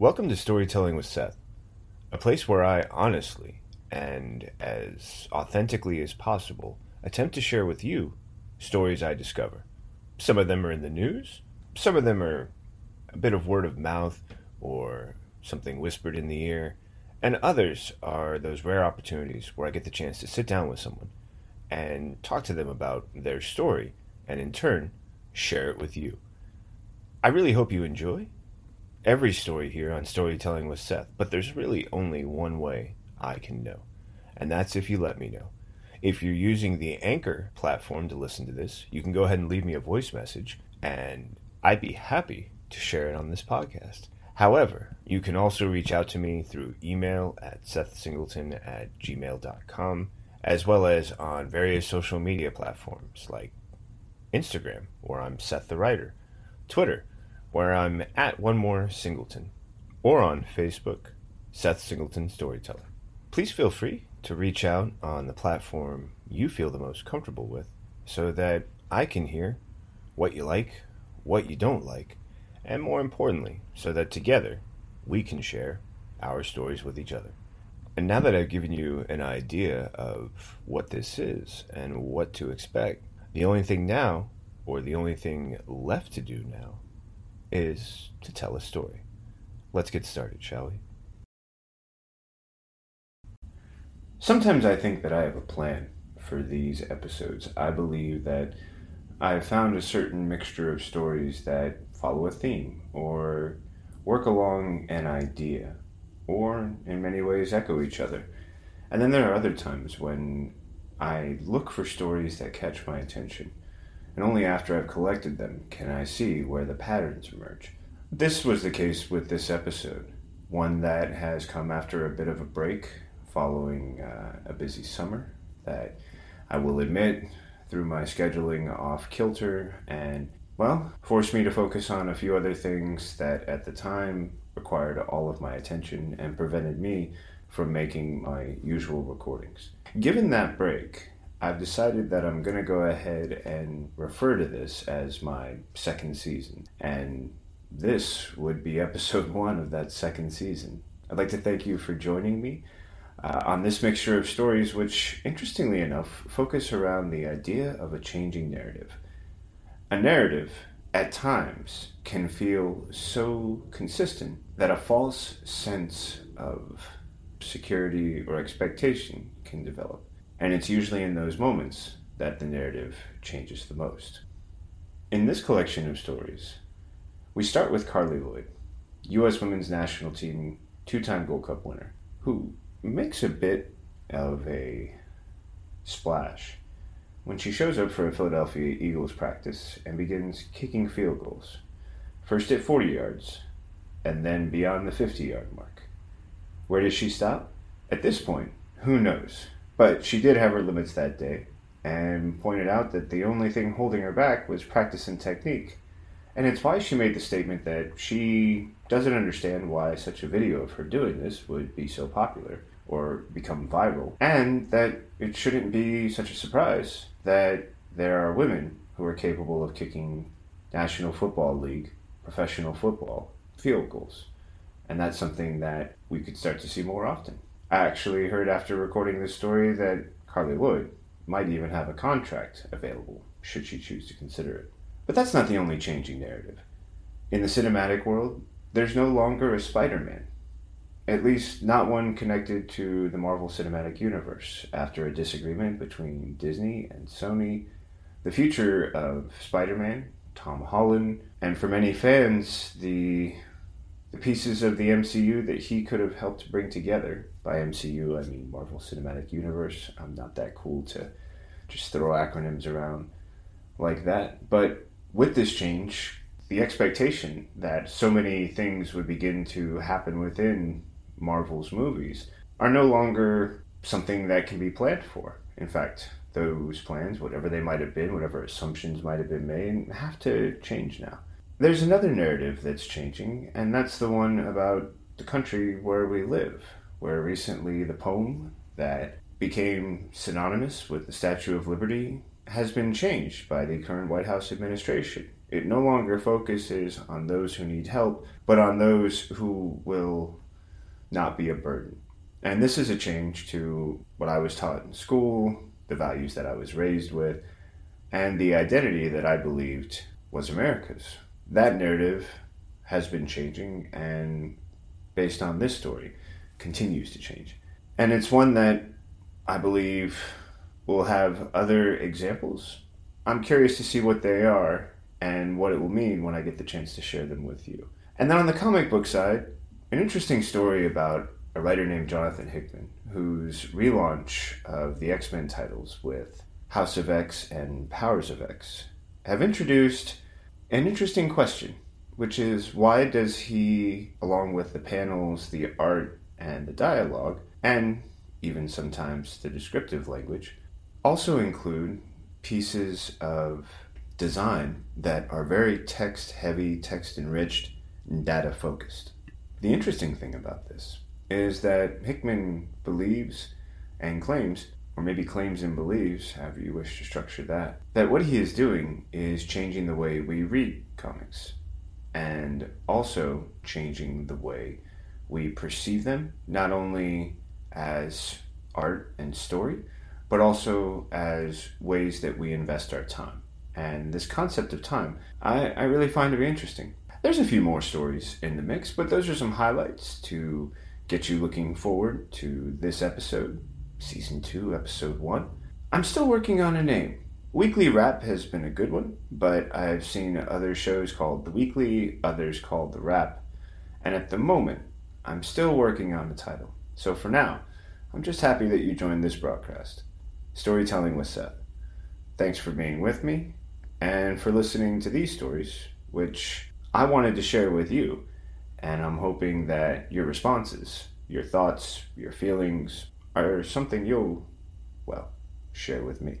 Welcome to Storytelling with Seth, a place where I honestly and as authentically as possible attempt to share with you stories I discover. Some of them are in the news, some of them are a bit of word of mouth or something whispered in the ear, and others are those rare opportunities where I get the chance to sit down with someone and talk to them about their story and in turn share it with you. I really hope you enjoy every story here on Storytelling with Seth, but there's really only one way I can know, and that's if you let me know. If you're using the Anchor platform to listen to this, you can go ahead and leave me a voice message, and I'd be happy to share it on this podcast. However, you can also reach out to me through email at sethsingleton at gmail.com, as well as on various social media platforms like Instagram, where I'm Seth the Writer, Twitter, where I'm at One More Singleton, or on Facebook, Seth Singleton Storyteller. Please feel free to reach out on the platform you feel the most comfortable with so that I can hear what you like, what you don't like, and more importantly, so that together we can share our stories with each other. And now that I've given you an idea of what this is and what to expect, the only thing now, or the only thing left to do now, is to tell a story. Let's get started, shall we? Sometimes I think that I have a plan for these episodes. I believe that I've found a certain mixture of stories that follow a theme or work along an idea or in many ways echo each other. And then there are other times when I look for stories that catch my attention, and only after I've collected them can I see where the patterns emerge. This was the case with this episode, one that has come after a bit of a break following uh, a busy summer that I will admit through my scheduling off kilter and well, forced me to focus on a few other things that at the time required all of my attention and prevented me from making my usual recordings. Given that break, I've decided that I'm going to go ahead and refer to this as my second season. And this would be episode one of that second season. I'd like to thank you for joining me uh, on this mixture of stories, which, interestingly enough, focus around the idea of a changing narrative. A narrative, at times, can feel so consistent that a false sense of security or expectation can develop. And it's usually in those moments that the narrative changes the most. In this collection of stories, we start with Carli Lloyd, U.S. women's national team two time Gold Cup winner, who makes a bit of a splash when she shows up for a Philadelphia Eagles practice and begins kicking field goals, first at 40 yards and then beyond the 50 yard mark. Where does she stop? At this point, who knows? But she did have her limits that day and pointed out that the only thing holding her back was practice and technique. And it's why she made the statement that she doesn't understand why such a video of her doing this would be so popular or become viral, and that it shouldn't be such a surprise that there are women who are capable of kicking National Football League, professional football, field goals. And that's something that we could start to see more often. I actually heard after recording this story that Carli Lloyd might even have a contract available should she choose to consider it. But that's not the only changing narrative. In the cinematic world, there's no longer a Spider Man. At least, not one connected to the Marvel Cinematic Universe. After a disagreement between Disney and Sony, the future of Spider Man, Tom Holland, and for many fans, the the pieces of the MCU that he could have helped bring together. By MCU, I mean Marvel Cinematic Universe. I'm not that cool to just throw acronyms around like that. But with this change, the expectation that so many things would begin to happen within Marvel's movies are no longer something that can be planned for. In fact, those plans, whatever they might have been, whatever assumptions might have been made, have to change now. There's another narrative that's changing, and that's the one about the country where we live, where recently the poem that became synonymous with the Statue of Liberty has been changed by the current White House administration. It no longer focuses on those who need help, but on those who will not be a burden. And this is a change to what I was taught in school, the values that I was raised with, and the identity that I believed was America's. That narrative has been changing, and based on this story, continues to change. And it's one that I believe will have other examples. I'm curious to see what they are and what it will mean when I get the chance to share them with you. And then on the comic book side, an interesting story about a writer named Jonathan Hickman, whose relaunch of the X Men titles with House of X and Powers of X have introduced an interesting question, which is why does he, along with the panels, the art, and the dialogue, and even sometimes the descriptive language, also include pieces of design that are very text heavy, text enriched, and data focused. The interesting thing about this is that Hickman believes and claims, or maybe claims and believes, however you wish to structure that, that what he is doing is changing the way we read comics and also changing the way we perceive them, not only as art and story, but also as ways that we invest our time. And this concept of time, I, I really find to be interesting. There's a few more stories in the mix, but those are some highlights to get you looking forward to this episode, season two, episode one. I'm still working on a name. Weekly Wrap has been a good one, but I've seen other shows called The Weekly, others called The Wrap, and at the moment, I'm still working on the title. So for now, I'm just happy that you joined this broadcast. Storytelling with Seth. Thanks for being with me and for listening to these stories, which I wanted to share with you and I'm hoping that your responses, your thoughts, your feelings are something you'll, well, share with me.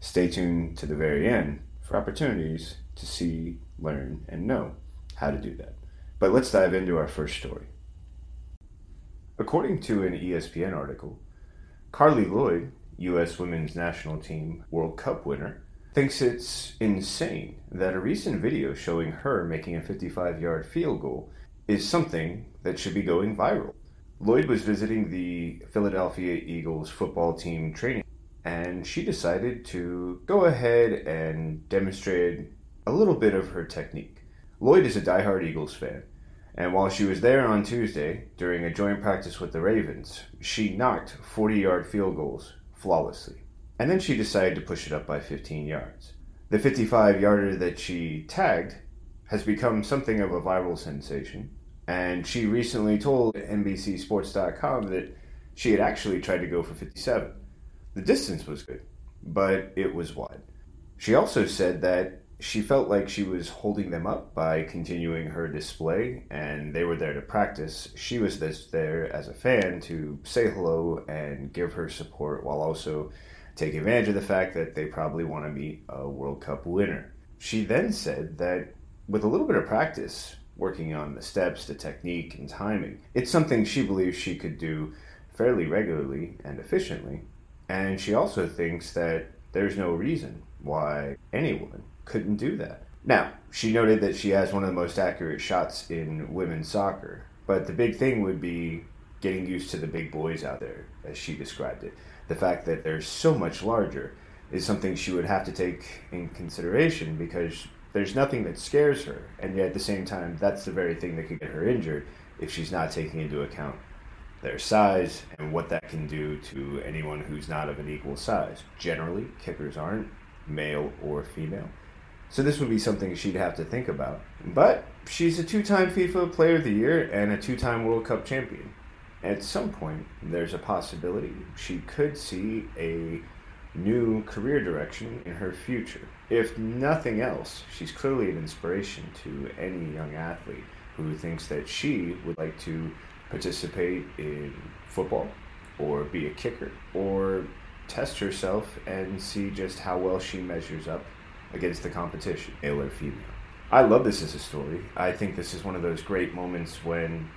Stay tuned to the very end for opportunities to see, learn, and know how to do that. But let's dive into our first story. According to an ESPN article, Carli Lloyd, U.S. women's national team World Cup winner, thinks it's insane that a recent video showing her making a 55 yard field goal is something that should be going viral. Lloyd was visiting the Philadelphia Eagles football team training, and she decided to go ahead and demonstrate a little bit of her technique. Lloyd is a die-hard Eagles fan, and while she was there on Tuesday during a joint practice with the Ravens, she knocked 40 yard field goals flawlessly. And then she decided to push it up by 15 yards. The 55 yarder that she tagged has become something of a viral sensation. And she recently told NBCSports.com that she had actually tried to go for 57. The distance was good, but it was wide. She also said that she felt like she was holding them up by continuing her display, and they were there to practice. She was there as a fan to say hello and give her support while also taking advantage of the fact that they probably want to meet a World Cup winner. She then said that with a little bit of practice, working on the steps, the technique, and timing, it's something she believes she could do fairly regularly and efficiently. And she also thinks that there's no reason why anyone couldn't do that. Now, she noted that she has one of the most accurate shots in women's soccer, but the big thing would be getting used to the big boys out there, as she described it. The fact that they're so much larger is something she would have to take in consideration because there's nothing that scares her, and yet at the same time, that's the very thing that could get her injured if she's not taking into account their size and what that can do to anyone who's not of an equal size. Generally, kickers aren't male or female. So this would be something she'd have to think about. But she's a two-time FIFA Player of the Year and a two-time World Cup champion. At some point, there's a possibility she could see a new career direction in her future. If nothing else, she's clearly an inspiration to any young athlete who thinks that she would like to participate in football or be a kicker or test herself and see just how well she measures up against the competition, male or female. I love this as a story. I think this is one of those great moments when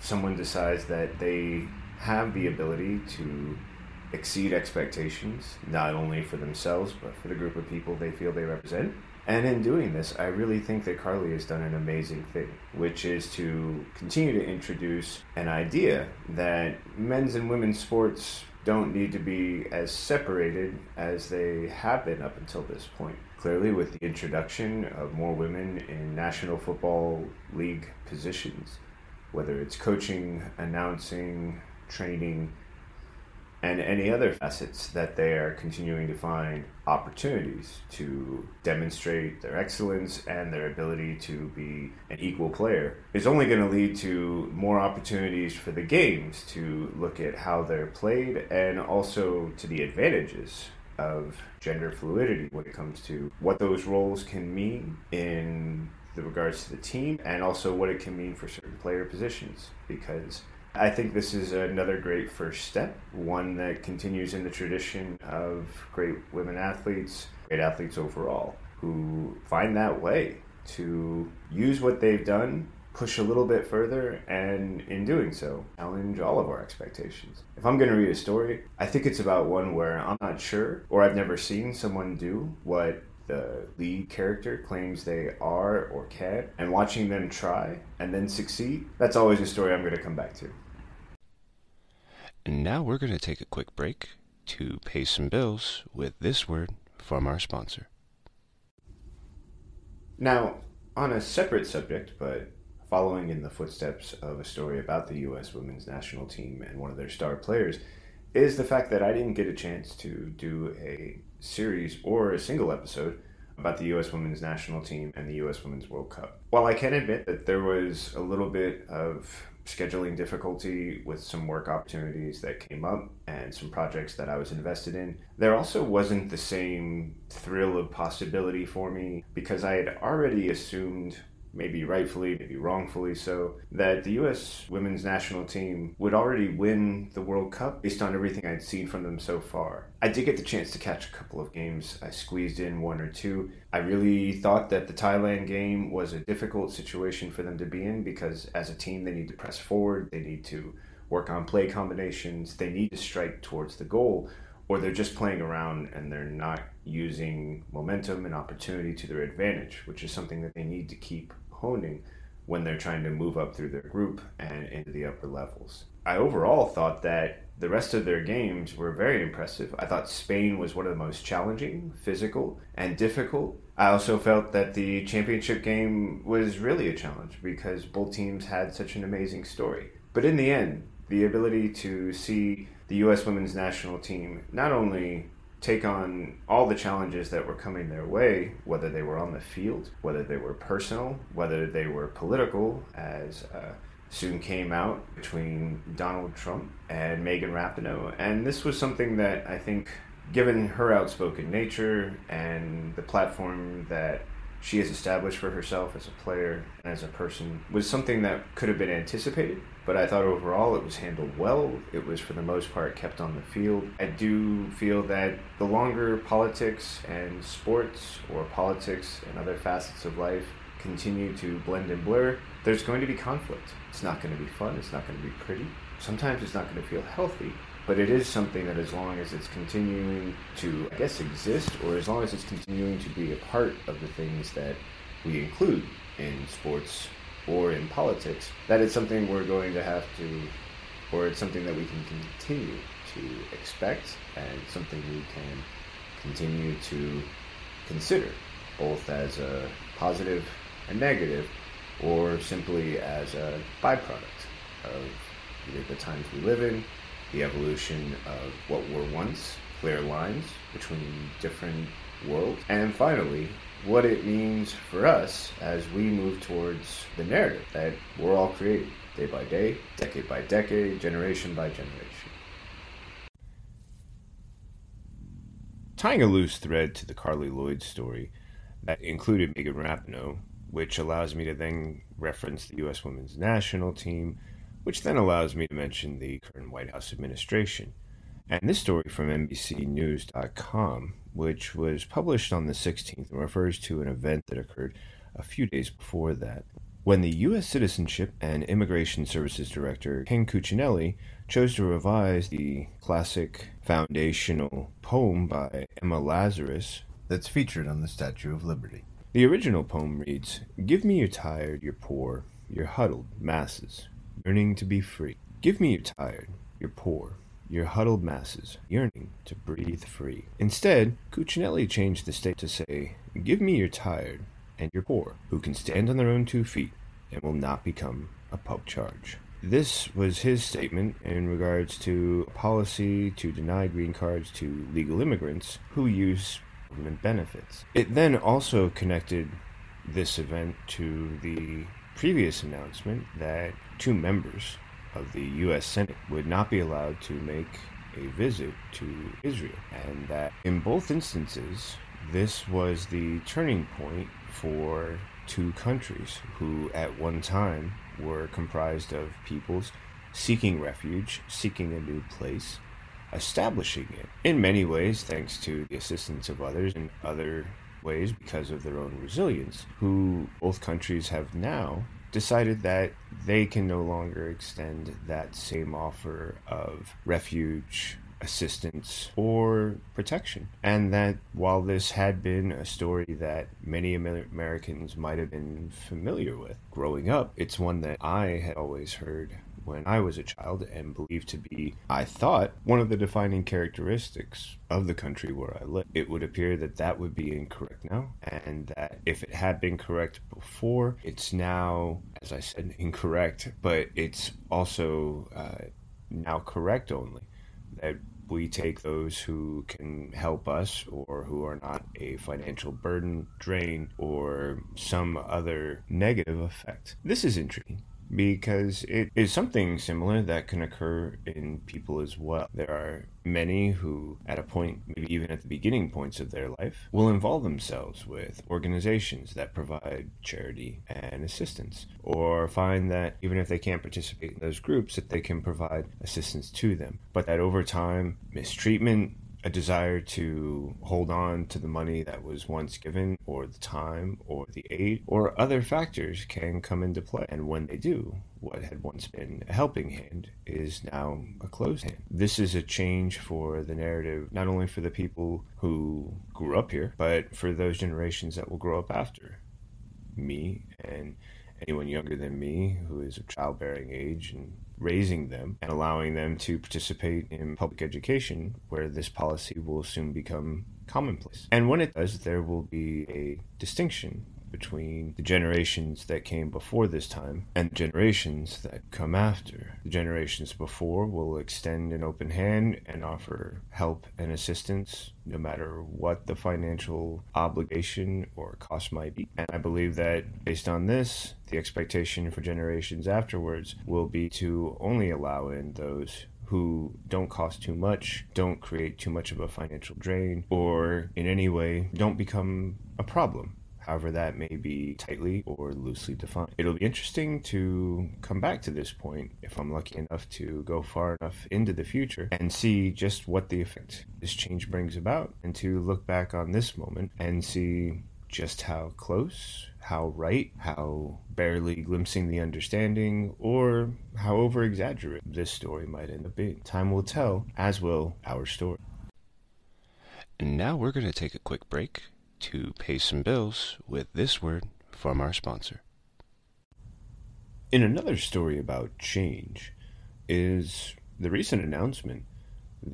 someone decides that they have the ability to exceed expectations, not only for themselves, but for the group of people they feel they represent. And in doing this, I really think that Carli has done an amazing thing, which is to continue to introduce an idea that men's and women's sports don't need to be as separated as they have been up until this point. Clearly, with the introduction of more women in National Football League positions, whether it's coaching, announcing, training, and any other facets that they are continuing to find opportunities to demonstrate their excellence and their ability to be an equal player. Is only going to lead to more opportunities for the games to look at how they're played and also to the advantages of gender fluidity when it comes to what those roles can mean in the regards to the team and also what it can mean for certain player positions. Because I think this is another great first step, one that continues in the tradition of great women athletes, great athletes overall, who find that way to use what they've done, push a little bit further, and in doing so, challenge all of our expectations. If I'm going to read a story, I think it's about one where I'm not sure or I've never seen someone do what the lead character claims they are or can, and watching them try and then succeed, that's always a story I'm going to come back to. And now we're going to take a quick break to pay some bills with this word from our sponsor. Now, on a separate subject, but following in the footsteps of a story about the U.S. women's national team and one of their star players, is the fact that I didn't get a chance to do a series or a single episode about the U.S. women's national team and the U.S. women's World Cup. While I can admit that there was a little bit of scheduling difficulty with some work opportunities that came up and some projects that I was invested in. There also wasn't the same thrill of possibility for me because I had already assumed maybe rightfully, maybe wrongfully so, that the U.S. women's national team would already win the World Cup based on everything I'd seen from them so far. I did get the chance to catch a couple of games. I squeezed in one or two. I really thought that the Thailand game was a difficult situation for them to be in because as a team, they need to press forward, they need to work on play combinations, they need to strike towards the goal or they're just playing around and they're not using momentum and opportunity to their advantage, which is something that they need to keep honing when they're trying to move up through their group and into the upper levels. I overall thought that the rest of their games were very impressive. I thought Spain was one of the most challenging, physical, and difficult. I also felt that the championship game was really a challenge because both teams had such an amazing story. But in the end, the ability to see the U.S. women's national team not only take on all the challenges that were coming their way, whether they were on the field, whether they were personal, whether they were political, as uh, soon came out between Donald Trump and Megan Rapinoe. And this was something that I think, given her outspoken nature and the platform that she has established for herself as a player and as a person was something that could have been anticipated. But I thought overall it was handled well. It was, for the most part, kept on the field. I do feel that the longer politics and sports, or politics and other facets of life, continue to blend and blur, there's going to be conflict. It's not going to be fun. It's not going to be pretty. Sometimes it's not going to feel healthy. But it is something that, as long as it's continuing to, I guess, exist, or as long as it's continuing to be a part of the things that we include in sports or in politics, that it's something we're going to have to, or it's something that we can continue to expect and something we can continue to consider, both as a positive and negative, or simply as a byproduct of either the times we live in the evolution of what were once clear lines between different worlds, and finally, what it means for us as we move towards the narrative that we're all creating day by day, decade by decade, generation by generation. Tying a loose thread to the Carli Lloyd story that included Megan Rapinoe, which allows me to then reference the U.S. women's national team which then allows me to mention the current White House administration. And this story from NBCNews.com, which was published on the 16th, and refers to an event that occurred a few days before that, when the U.S. Citizenship and Immigration Services Director Ken Cuccinelli chose to revise the classic foundational poem by Emma Lazarus that's featured on the Statue of Liberty. The original poem reads Give me your tired, your poor, your huddled masses, yearning to be free. Give me your tired, your poor, your huddled masses, yearning to breathe free. Instead, Cuccinelli changed the state to say, Give me your tired and your poor, who can stand on their own two feet and will not become a pub charge. This was his statement in regards to policy to deny green cards to legal immigrants who use government benefits. It then also connected this event to the previous announcement that two members of the U.S. Senate would not be allowed to make a visit to Israel, and that in both instances, this was the turning point for two countries who at one time were comprised of peoples seeking refuge, seeking a new place, establishing it. In many ways, thanks to the assistance of others, in other ways because of their own resilience, who both countries have now decided that they can no longer extend that same offer of refuge, assistance, or protection. And that while this had been a story that many Americans might have been familiar with growing up, it's one that I had always heard when I was a child and believed to be, I thought, one of the defining characteristics of the country where I live. It would appear that that would be incorrect now, and that if it had been correct before, it's now, as I said, incorrect, but it's also uh, now correct only. That we take those who can help us or who are not a financial burden, drain, or some other negative effect. This is intriguing because it is something similar that can occur in people as well. There are many who, at a point, maybe even at the beginning points of their life, will involve themselves with organizations that provide charity and assistance, or find that even if they can't participate in those groups, that they can provide assistance to them. But that over time, mistreatment, a desire to hold on to the money that was once given, or the time, or the aid, or other factors can come into play. And when they do, what had once been a helping hand is now a closed hand. This is a change for the narrative, not only for the people who grew up here, but for those generations that will grow up after me and anyone younger than me who is of childbearing age and raising them and allowing them to participate in public education, where this policy will soon become commonplace. And when it does, there will be a distinction between the generations that came before this time and generations that come after. The generations before will extend an open hand and offer help and assistance no matter what the financial obligation or cost might be. And I believe that based on this, the expectation for generations afterwards will be to only allow in those who don't cost too much, don't create too much of a financial drain, or in any way don't become a problem however that may be tightly or loosely defined. It'll be interesting to come back to this point if I'm lucky enough to go far enough into the future and see just what the effect this change brings about and to look back on this moment and see just how close, how right, how barely glimpsing the understanding, or how over exaggerated this story might end up being. Time will tell, as will our story. And now we're going to take a quick break to pay some bills with this word from our sponsor. In another story about change is the recent announcement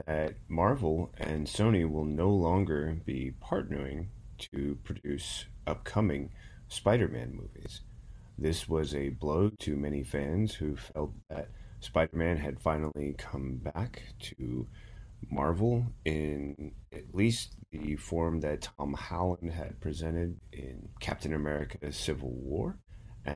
that Marvel and Sony will no longer be partnering to produce upcoming Spider Man movies. This was a blow to many fans who felt that Spider Man had finally come back to Marvel in at least the form that Tom Holland had presented in Captain America Civil War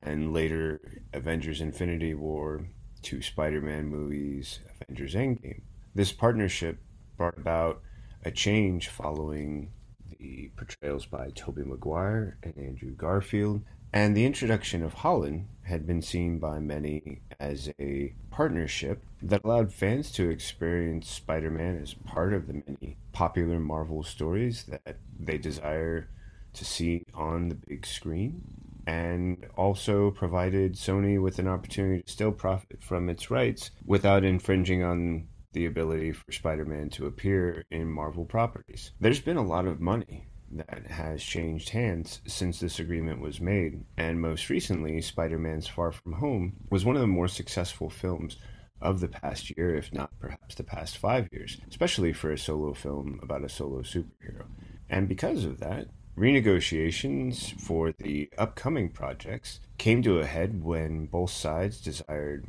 and later Avengers Infinity War, two Spider Man movies, Avengers Endgame. This partnership brought about a change following the portrayals by Tobey Maguire and Andrew Garfield and the introduction of Holland had been seen by many as a partnership that allowed fans to experience Spider Man as part of the many popular Marvel stories that they desire to see on the big screen, and also provided Sony with an opportunity to still profit from its rights without infringing on the ability for Spider Man to appear in Marvel properties. There's been a lot of money that has changed hands since this agreement was made, and most recently, Spider Man's Far From Home was one of the more successful films of the past year, if not perhaps the past five years, especially for a solo film about a solo superhero. And because of that, renegotiations for the upcoming projects came to a head when both sides desired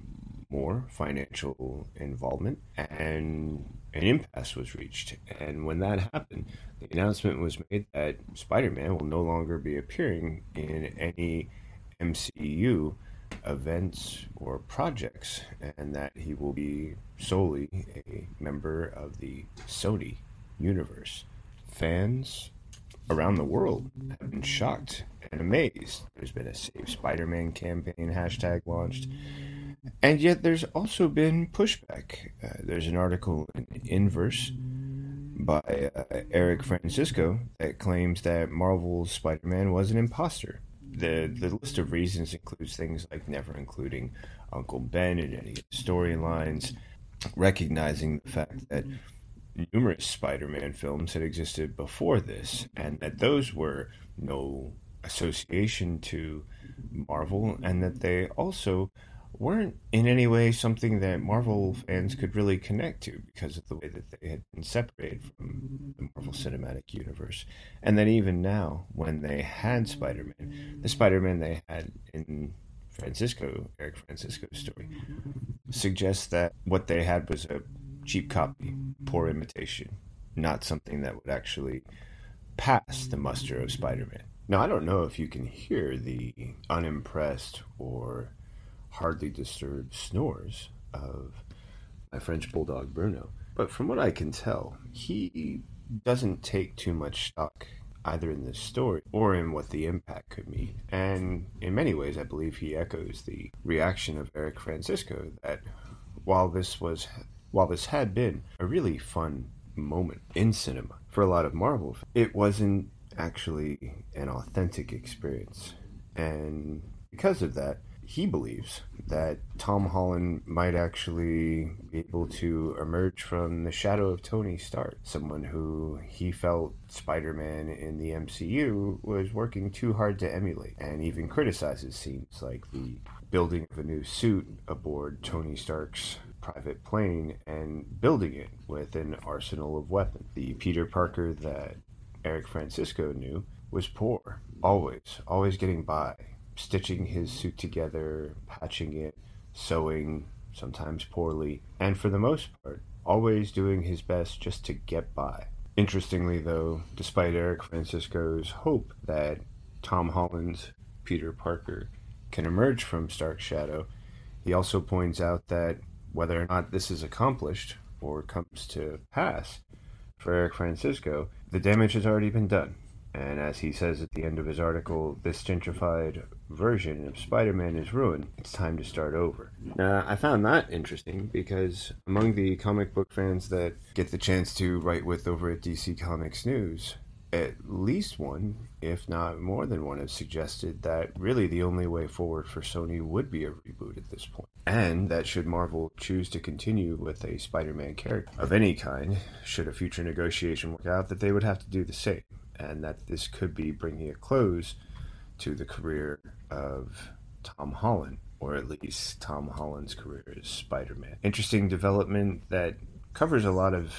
more financial involvement and an impasse was reached. And when that happened, the announcement was made that Spider Man will no longer be appearing in any MCU events or projects, and that he will be solely a member of the Sony universe. Fans around the world have been shocked and amazed. There's been a Save Spider Man campaign hashtag launched. And yet, there's also been pushback. Uh, there's an article in Inverse by uh, Eric Francisco that claims that Marvel's Spider Man was an imposter. The, the list of reasons includes things like never including Uncle Ben in any storylines, recognizing the fact that numerous Spider Man films had existed before this, and that those were no association to Marvel, and that they also weren't in any way something that Marvel fans could really connect to because of the way that they had been separated from the Marvel Cinematic Universe. And then even now, when they had Spider Man, the Spider Man they had in Francisco, Eric Francisco's story, suggests that what they had was a cheap copy, poor imitation, not something that would actually pass the muster of Spider Man. Now, I don't know if you can hear the unimpressed or hardly disturbed snores of my French bulldog Bruno, but from what I can tell, he doesn't take too much stock either in this story or in what the impact could mean. And in many ways, I believe he echoes the reaction of Eric Francisco that while this was while this had been a really fun moment in cinema for a lot of Marvel, it wasn't actually an authentic experience. And because of that, he believes that Tom Holland might actually be able to emerge from the shadow of Tony Stark, someone who he felt Spider Man in the MCU was working too hard to emulate, and even criticizes scenes like the building of a new suit aboard Tony Stark's private plane and building it with an arsenal of weapons. The Peter Parker that Eric Francisco knew was poor, always, always getting by, stitching his suit together, patching it, sewing, sometimes poorly, and for the most part, always doing his best just to get by. Interestingly, though, despite Eric Francisco's hope that Tom Holland's Peter Parker can emerge from Stark's shadow, he also points out that whether or not this is accomplished or comes to pass for Eric Francisco, the damage has already been done. And as he says at the end of his article, this gentrified version of Spider Man is ruined. It's time to start over. Now, I found that interesting because among the comic book fans that get the chance to write with over at DC Comics News, at least one, if not more than one, has suggested that really the only way forward for Sony would be a reboot at this point. And that should Marvel choose to continue with a Spider Man character of any kind, should a future negotiation work out, that they would have to do the same. And that this could be bringing a close to the career of Tom Holland, or at least Tom Holland's career as Spider Man. Interesting development that covers a lot of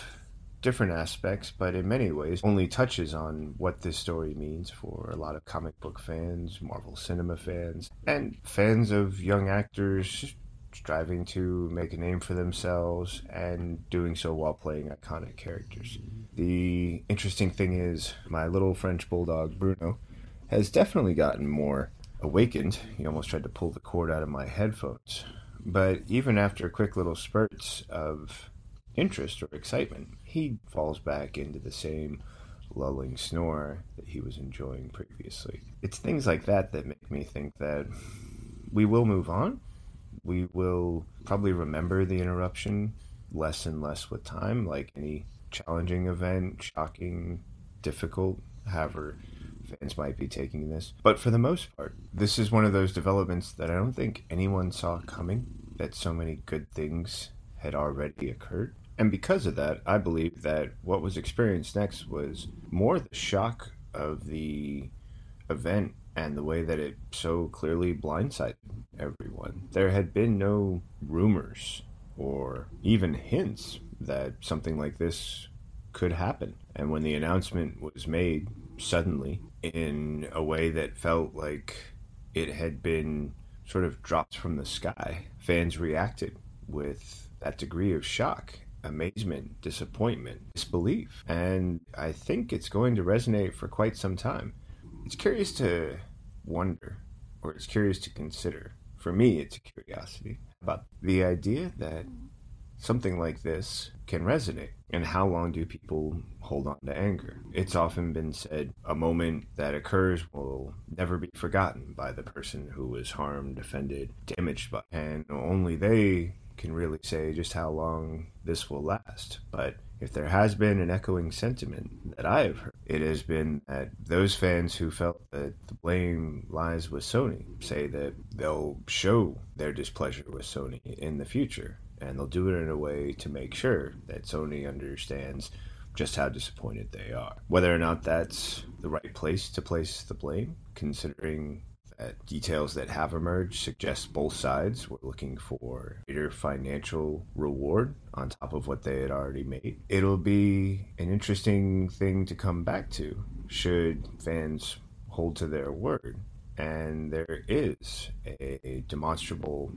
different aspects, but in many ways only touches on what this story means for a lot of comic book fans, Marvel cinema fans, and fans of young actors striving to make a name for themselves and doing so while playing iconic characters. The interesting thing is, my little French bulldog Bruno has definitely gotten more awakened. He almost tried to pull the cord out of my headphones. But even after quick little spurts of interest or excitement, he falls back into the same lulling snore that he was enjoying previously. It's things like that that make me think that we will move on. We will probably remember the interruption less and less with time, like any challenging event, shocking, difficult, however fans might be taking this. But for the most part, this is one of those developments that I don't think anyone saw coming, that so many good things had already occurred. And because of that, I believe that what was experienced next was more the shock of the event and the way that it so clearly blindsided everyone. There had been no rumors or even hints that something like this could happen. And when the announcement was made suddenly in a way that felt like it had been sort of dropped from the sky, fans reacted with that degree of shock amazement, disappointment, disbelief. And I think it's going to resonate for quite some time. It's curious to wonder, or it's curious to consider. For me, it's a curiosity about the idea that something like this can resonate. And how long do people hold on to anger? It's often been said a moment that occurs will never be forgotten by the person who was harmed, offended, damaged by, and only they can really say just how long this will last. But if there has been an echoing sentiment that I have heard, it has been that those fans who felt that the blame lies with Sony say that they'll show their displeasure with Sony in the future. And they'll do it in a way to make sure that Sony understands just how disappointed they are. Whether or not that's the right place to place the blame, considering that details that have emerged suggest both sides were looking for greater financial reward on top of what they had already made. It'll be an interesting thing to come back to should fans hold to their word. And there is a demonstrable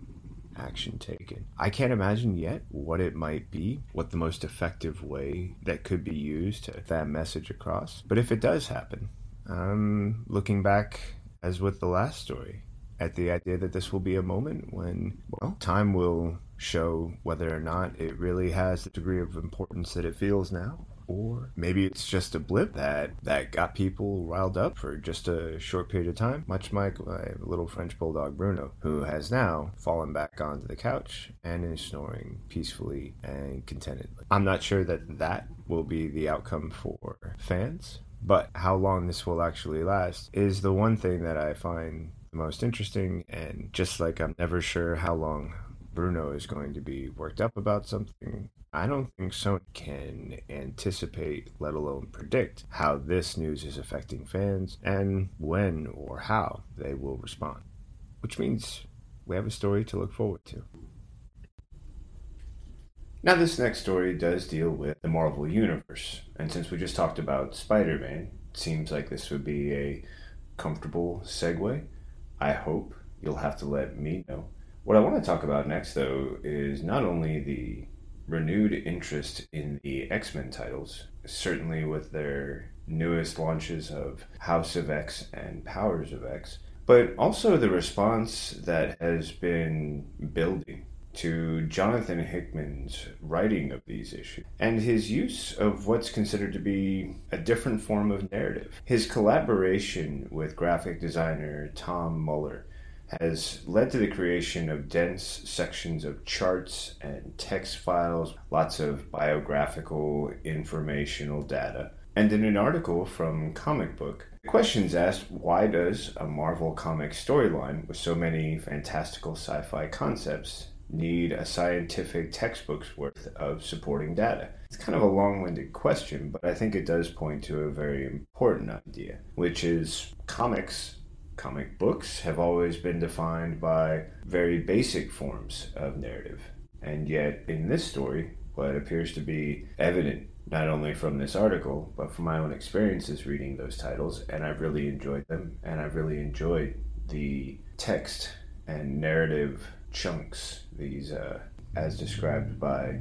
action taken. I can't imagine yet what it might be, what the most effective way that could be used to that message across. But if it does happen, I'm looking back as with the last story, at the idea that this will be a moment when, well, time will show whether or not it really has the degree of importance that it feels now. Or maybe it's just a blip that, that got people riled up for just a short period of time, much like my little French bulldog Bruno, who has now fallen back onto the couch and is snoring peacefully and contentedly. I'm not sure that that will be the outcome for fans, but how long this will actually last is the one thing that I find the most interesting. And just like I'm never sure how long Bruno is going to be worked up about something, I don't think Sony can anticipate, let alone predict, how this news is affecting fans and when or how they will respond. Which means we have a story to look forward to. Now, this next story does deal with the Marvel Universe, and since we just talked about Spider Man, it seems like this would be a comfortable segue. I hope you'll have to let me know. What I want to talk about next, though, is not only the renewed interest in the X Men titles, certainly with their newest launches of House of X and Powers of X, but also the response that has been building to Jonathan Hickman's writing of these issues and his use of what's considered to be a different form of narrative. His collaboration with graphic designer Tom Muller has led to the creation of dense sections of charts and text files, lots of biographical informational data. And in an article from Comic Book, questions asked why does a Marvel comic storyline with so many fantastical sci fi concepts need a scientific textbook's worth of supporting data? It's kind of a long winded question, but I think it does point to a very important idea, which is comics. Comic books have always been defined by very basic forms of narrative. And yet, in this story, what appears to be evident not only from this article, but from my own experiences reading those titles, and I've really enjoyed them, and I've really enjoyed the text and narrative chunks, these, uh, as described by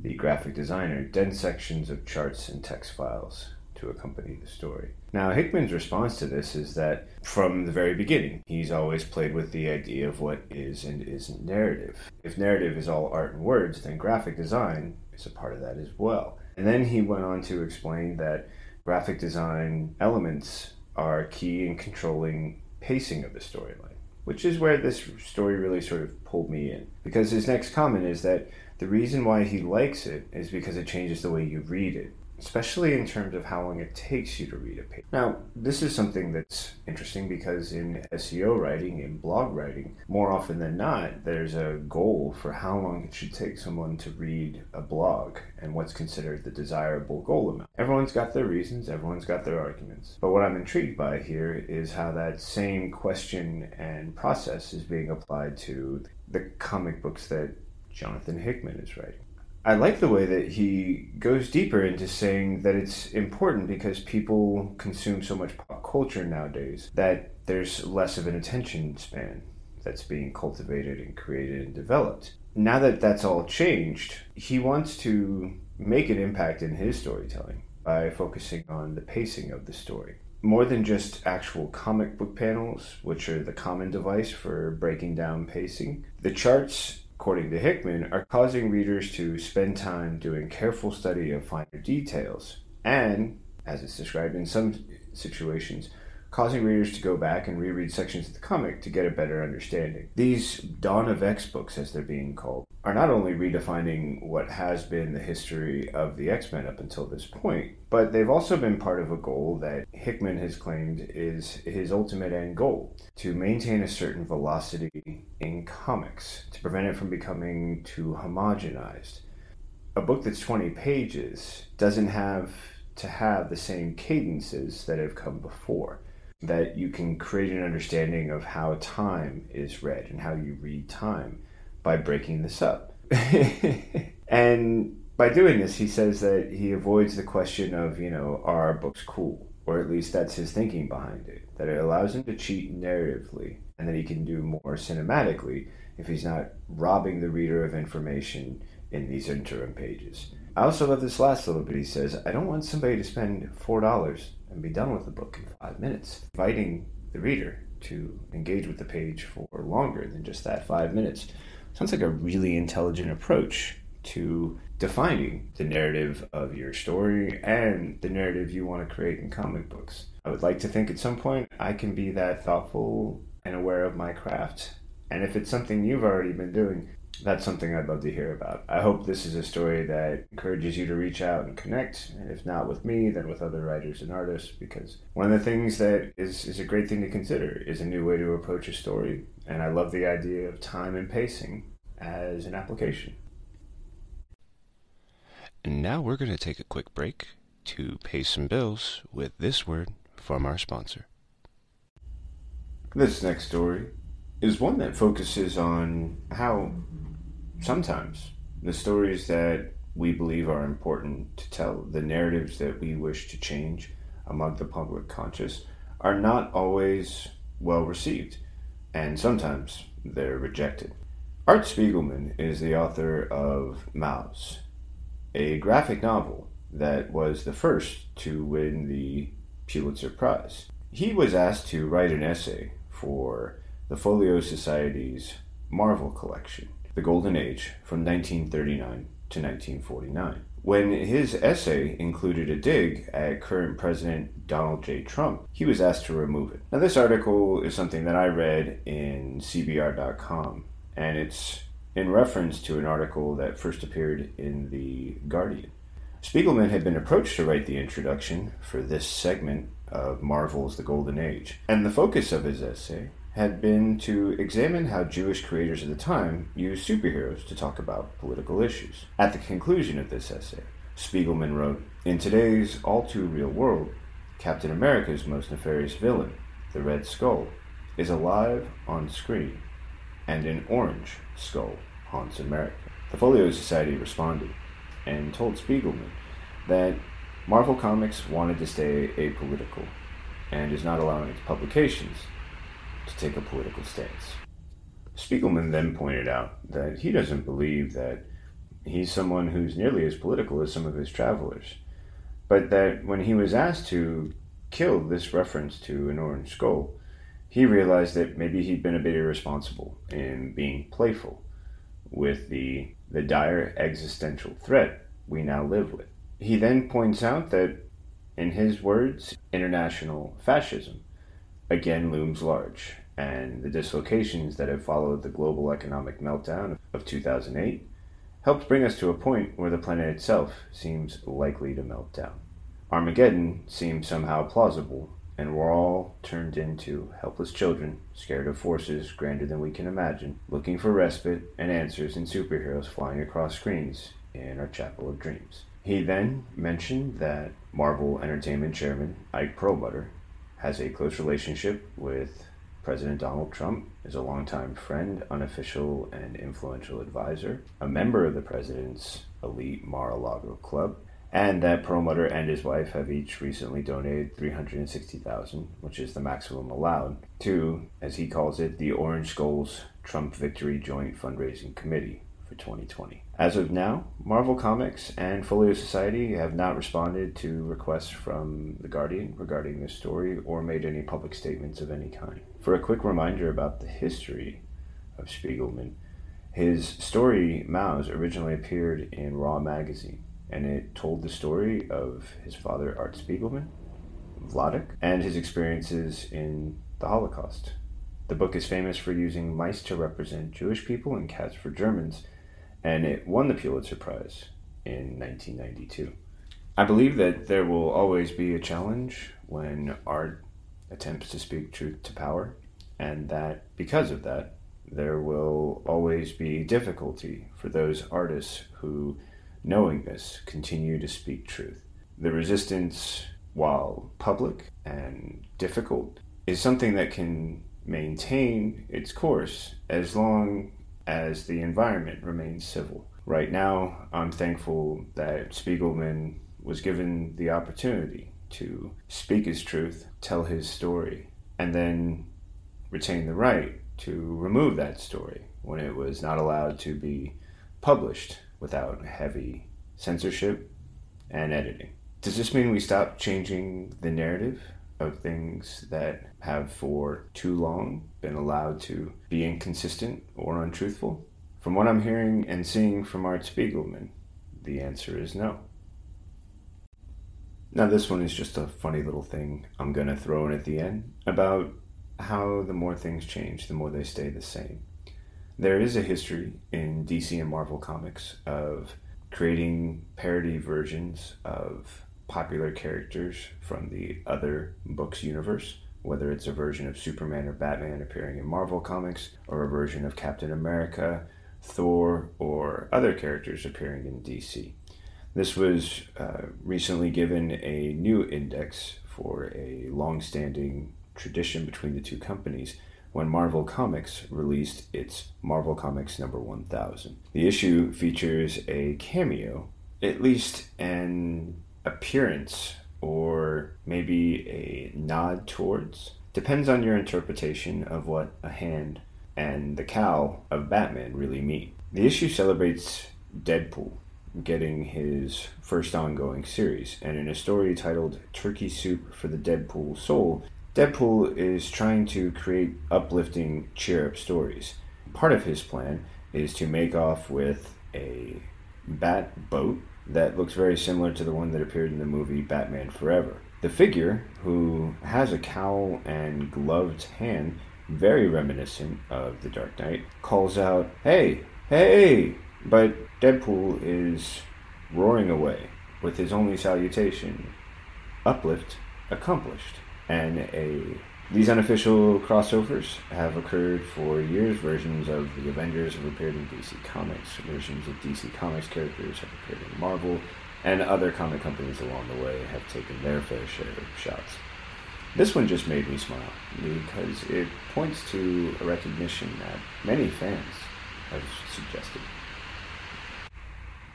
the graphic designer, dense sections of charts and text files to accompany the story. Now, Hickman's response to this is that from the very beginning, he's always played with the idea of what is and isn't narrative. If narrative is all art and words, then graphic design is a part of that as well. And then he went on to explain that graphic design elements are key in controlling pacing of the storyline which is where this story really sort of pulled me in. Because his next comment is that the reason why he likes it is because it changes the way you read it. Especially in terms of how long it takes you to read a page. Now, this is something that's interesting because in SEO writing, in blog writing, more often than not, there's a goal for how long it should take someone to read a blog and what's considered the desirable goal amount. Everyone's got their reasons, everyone's got their arguments. But what I'm intrigued by here is how that same question and process is being applied to the comic books that Jonathan Hickman is writing. I like the way that he goes deeper into saying that it's important because people consume so much pop culture nowadays that there's less of an attention span that's being cultivated and created and developed. Now that that's all changed, he wants to make an impact in his storytelling by focusing on the pacing of the story. More than just actual comic book panels, which are the common device for breaking down pacing, the charts according to Hickman, are causing readers to spend time doing careful study of finer details, and, as it's described in some situations, causing readers to go back and reread sections of the comic to get a better understanding. These Dawn of X books, as they're being called, are not only redefining what has been the history of the X Men up until this point, but they've also been part of a goal that Hickman has claimed is his ultimate end goal to maintain a certain velocity in comics, to prevent it from becoming too homogenized. A book that's 20 pages doesn't have to have the same cadences that have come before that you can create an understanding of how time is read and how you read time by breaking this up. and by doing this, he says that he avoids the question of, you know, are books cool? Or at least that's his thinking behind it. That it allows him to cheat narratively and that he can do more cinematically if he's not robbing the reader of information in these interim pages. I also love this last little bit. He says, I don't want somebody to spend $4 and be done with the book in five minutes, inviting the reader to engage with the page for longer than just that five minutes. Sounds like a really intelligent approach to defining the narrative of your story and the narrative you want to create in comic books. I would like to think at some point I can be that thoughtful and aware of my craft. And if it's something you've already been doing, that's something I'd love to hear about. I hope this is a story that encourages you to reach out and connect, and if not with me, then with other writers and artists, because one of the things that is, is a great thing to consider is a new way to approach a story. And I love the idea of time and pacing as an application. And now we're going to take a quick break to pay some bills with this word from our sponsor. This next story is one that focuses on how sometimes the stories that we believe are important to tell, the narratives that we wish to change among the public conscious, are not always well received, and sometimes they're rejected. Art Spiegelman is the author of Maus, a graphic novel that was the first to win the Pulitzer Prize. He was asked to write an essay for the Folio Society's Marvel collection, The Golden Age, from 1939 to 1949. When his essay included a dig at current President Donald J. Trump, he was asked to remove it. Now, this article is something that I read in CBR.com, and it's in reference to an article that first appeared in The Guardian. Spiegelman had been approached to write the introduction for this segment of Marvel's The Golden Age, and the focus of his essay had been to examine how Jewish creators of the time used superheroes to talk about political issues. At the conclusion of this essay, Spiegelman wrote In today's all too real world, Captain America's most nefarious villain, the Red Skull, is alive on screen, and an orange skull haunts America. The Folio Society responded and told Spiegelman that Marvel Comics wanted to stay apolitical and is not allowing its publications to take a political stance. Spiegelman then pointed out that he doesn't believe that he's someone who's nearly as political as some of his travelers, but that when he was asked to kill this reference to an orange skull, he realized that maybe he'd been a bit irresponsible in being playful with the, the dire existential threat we now live with. He then points out that, in his words, international fascism again looms large, and the dislocations that have followed the global economic meltdown of 2008 helped bring us to a point where the planet itself seems likely to melt down. Armageddon seems somehow plausible, and we're all turned into helpless children, scared of forces grander than we can imagine, looking for respite and answers in superheroes flying across screens in our chapel of dreams. He then mentioned that Marvel Entertainment Chairman Ike Perlmutter has a close relationship with President Donald Trump, is a longtime friend, unofficial, and influential advisor, a member of the president's elite Mar-a-Lago club, and that Perlmutter and his wife have each recently donated 360,000, which is the maximum allowed, to, as he calls it, the Orange Skulls Trump Victory Joint Fundraising Committee for 2020. As of now, Marvel Comics and Folio Society have not responded to requests from The Guardian regarding this story or made any public statements of any kind. For a quick reminder about the history of Spiegelman, his story Maus originally appeared in Raw magazine and it told the story of his father, Art Spiegelman, Vladek, and his experiences in the Holocaust. The book is famous for using mice to represent Jewish people and cats for Germans, and it won the Pulitzer Prize in 1992. I believe that there will always be a challenge when art attempts to speak truth to power, and that because of that, there will always be difficulty for those artists who knowing this, continue to speak truth. The resistance, while public and difficult, is something that can maintain its course as long as the environment remains civil. Right now, I'm thankful that Spiegelman was given the opportunity to speak his truth, tell his story, and then retain the right to remove that story when it was not allowed to be published without heavy censorship and editing. Does this mean we stop changing the narrative of things that have for too long been allowed to be inconsistent or untruthful? From what I'm hearing and seeing from Art Spiegelman, the answer is no. Now, this one is just a funny little thing I'm going to throw in at the end about how the more things change, the more they stay the same. There is a history in DC and Marvel Comics of creating parody versions of popular characters from the other books universe, whether it's a version of Superman or Batman appearing in Marvel Comics, or a version of Captain America, Thor, or other characters appearing in DC. This was uh, recently given a new index for a long standing tradition between the two companies when Marvel Comics released its Marvel Comics number 1000. The issue features a cameo, at least an appearance or maybe a nod towards. Depends on your interpretation of what a hand and the cowl of Batman really mean. The issue celebrates Deadpool getting his first ongoing series, and in a story titled Turkey Soup for the Deadpool Soul, Deadpool is trying to create uplifting, cheer up stories. Part of his plan is to make off with a bat boat that looks very similar to the one that appeared in the movie Batman Forever. The figure, who has a cowl and gloved hand, very reminiscent of The Dark Knight, calls out, Hey, hey! But Deadpool is roaring away with his only salutation Uplift accomplished and a these unofficial crossovers have occurred for years. Versions of the Avengers have appeared in DC Comics. Versions of DC Comics characters have appeared in Marvel, and other comic companies along the way have taken their fair share of shots. This one just made me smile because it points to a recognition that many fans have suggested,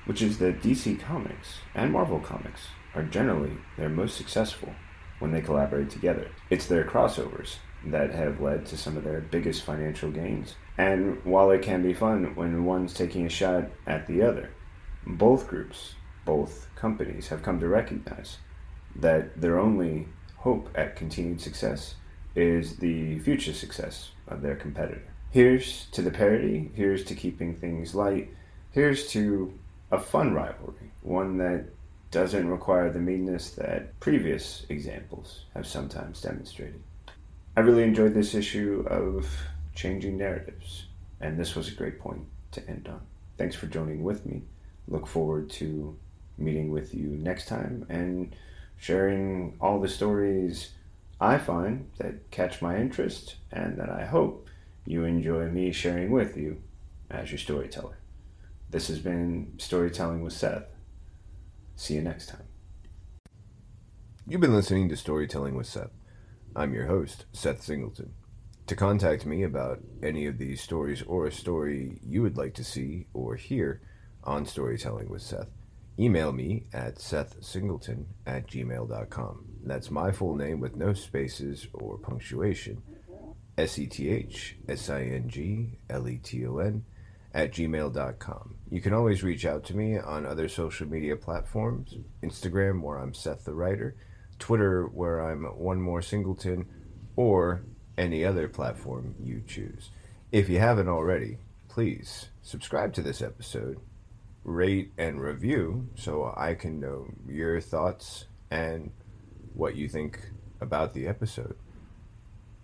which is that DC Comics and Marvel Comics are generally their most successful when they collaborate together. It's their crossovers that have led to some of their biggest financial gains. And while it can be fun when one's taking a shot at the other, both groups, both companies have come to recognize that their only hope at continued success is the future success of their competitor. Here's to the parody, here's to keeping things light, here's to a fun rivalry, one that doesn't require the meanness that previous examples have sometimes demonstrated. I really enjoyed this issue of changing narratives, and this was a great point to end on. thanks for joining with me. Look forward to meeting with you next time and sharing all the stories I find that catch my interest and that I hope you enjoy me sharing with you as your storyteller. This has been Storytelling with Seth. See you next time. You've been listening to Storytelling with Seth. I'm your host, Seth Singleton. To contact me about any of these stories or a story you would like to see or hear on Storytelling with Seth, email me at sethsingleton at gmail.com. That's my full name with no spaces or punctuation. S E T H S I N G L E T O N at gmail.com. You can always reach out to me on other social media platforms Instagram, where I'm Seth the Writer, Twitter, where I'm One More Singleton, or any other platform you choose. If you haven't already, please subscribe to this episode, rate and review so I can know your thoughts and what you think about the episode.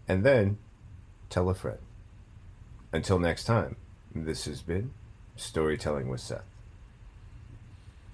And then tell a friend. Until next time, this has been Storytelling with Seth.